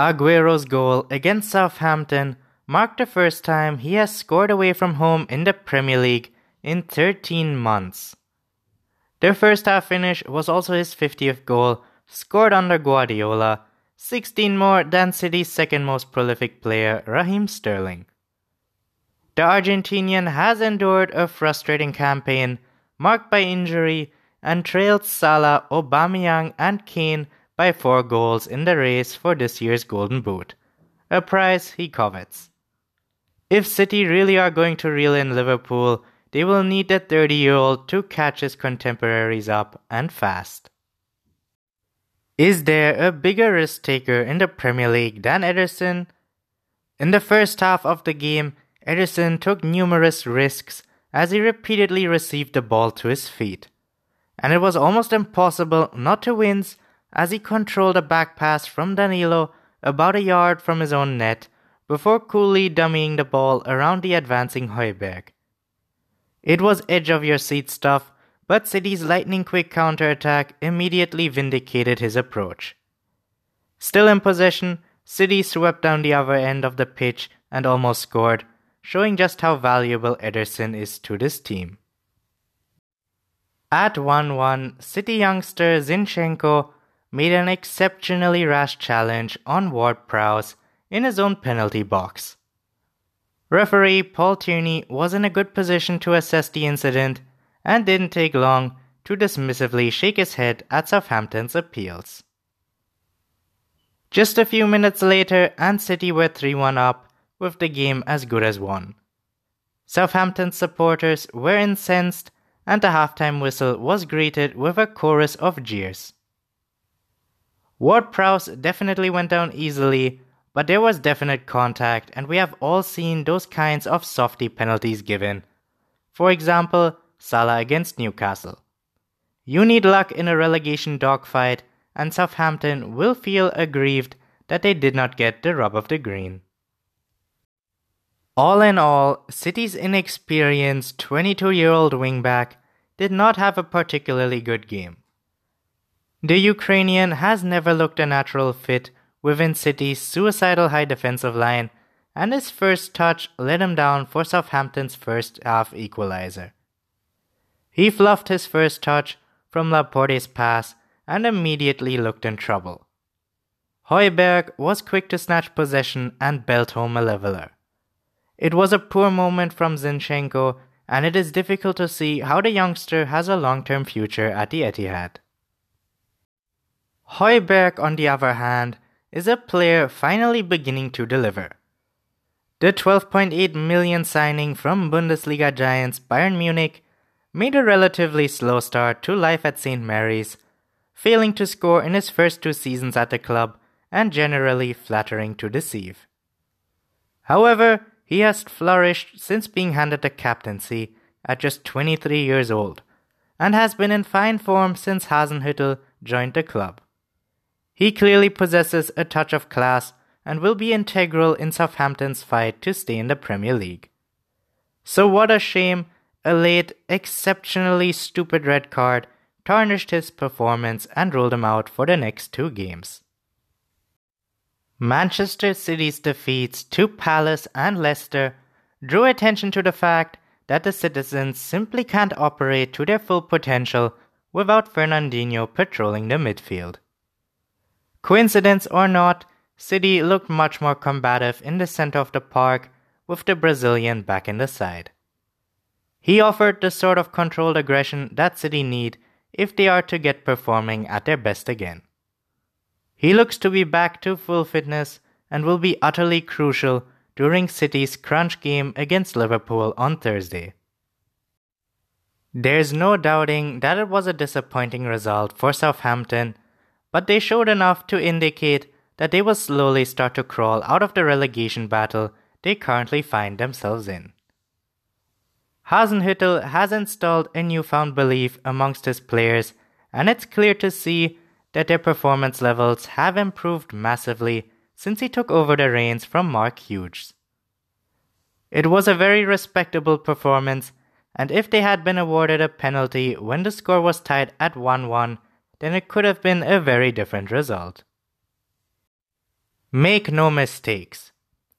Aguero's goal against Southampton marked the first time he has scored away from home in the Premier League in 13 months. Their first half finish was also his 50th goal, scored under Guardiola, 16 more than City's second most prolific player, Raheem Sterling. The Argentinian has endured a frustrating campaign marked by injury and trailed Salah, Aubameyang, and Kane by four goals in the race for this year's Golden Boot, a prize he covets. If City really are going to reel in Liverpool, they will need the 30 year old to catch his contemporaries up and fast. Is there a bigger risk taker in the Premier League than Ederson? In the first half of the game, Ederson took numerous risks as he repeatedly received the ball to his feet. And it was almost impossible not to wince as he controlled a back pass from Danilo about a yard from his own net before coolly dummying the ball around the advancing Højbjerg. It was edge of your seat stuff, but City's lightning quick counterattack immediately vindicated his approach. Still in possession, City swept down the other end of the pitch and almost scored, showing just how valuable Ederson is to this team. At 1 1, City youngster Zinchenko made an exceptionally rash challenge on Ward Prowse in his own penalty box. Referee Paul Tierney was in a good position to assess the incident and didn't take long to dismissively shake his head at Southampton's appeals. Just a few minutes later, and City were 3 1 up, with the game as good as won. Southampton supporters were incensed, and the halftime whistle was greeted with a chorus of jeers. Ward Prowse definitely went down easily, but there was definite contact, and we have all seen those kinds of softy penalties given. For example, Salah against Newcastle. You need luck in a relegation dogfight, and Southampton will feel aggrieved that they did not get the rub of the green. All in all, City's inexperienced 22 year old wingback did not have a particularly good game. The Ukrainian has never looked a natural fit within City's suicidal high defensive line, and his first touch let him down for Southampton's first half equalizer. He fluffed his first touch from Laporte's pass and immediately looked in trouble. Højbjerg was quick to snatch possession and belt home a leveler. It was a poor moment from Zinchenko, and it is difficult to see how the youngster has a long term future at the Etihad. Højbjerg, on the other hand, is a player finally beginning to deliver. The 12.8 million signing from Bundesliga giants Bayern Munich made a relatively slow start to life at St. Mary's, failing to score in his first two seasons at the club and generally flattering to deceive. However, he has flourished since being handed the captaincy at just 23 years old and has been in fine form since Hasenhüttl joined the club. He clearly possesses a touch of class and will be integral in Southampton's fight to stay in the Premier League. So, what a shame a late, exceptionally stupid red card tarnished his performance and ruled him out for the next two games. Manchester City's defeats to Palace and Leicester drew attention to the fact that the citizens simply can't operate to their full potential without Fernandinho patrolling the midfield. Coincidence or not, City looked much more combative in the center of the park with the Brazilian back in the side. He offered the sort of controlled aggression that City need if they are to get performing at their best again. He looks to be back to full fitness and will be utterly crucial during City's crunch game against Liverpool on Thursday. There's no doubting that it was a disappointing result for Southampton but they showed enough to indicate that they will slowly start to crawl out of the relegation battle they currently find themselves in. Hasenhüttl has installed a newfound belief amongst his players, and it's clear to see that their performance levels have improved massively since he took over the reins from Mark Hughes. It was a very respectable performance, and if they had been awarded a penalty when the score was tied at 1 1, then it could have been a very different result. Make no mistakes.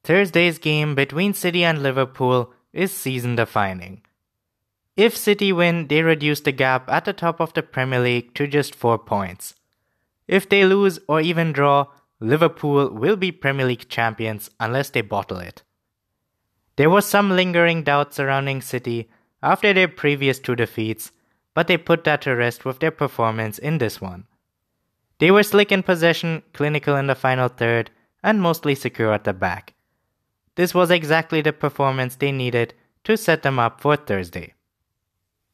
Thursday's game between City and Liverpool is season defining. If City win, they reduce the gap at the top of the Premier League to just 4 points. If they lose or even draw, Liverpool will be Premier League champions unless they bottle it. There was some lingering doubt surrounding City after their previous two defeats, but they put that to rest with their performance in this one. They were slick in possession, clinical in the final third, and mostly secure at the back. This was exactly the performance they needed to set them up for Thursday.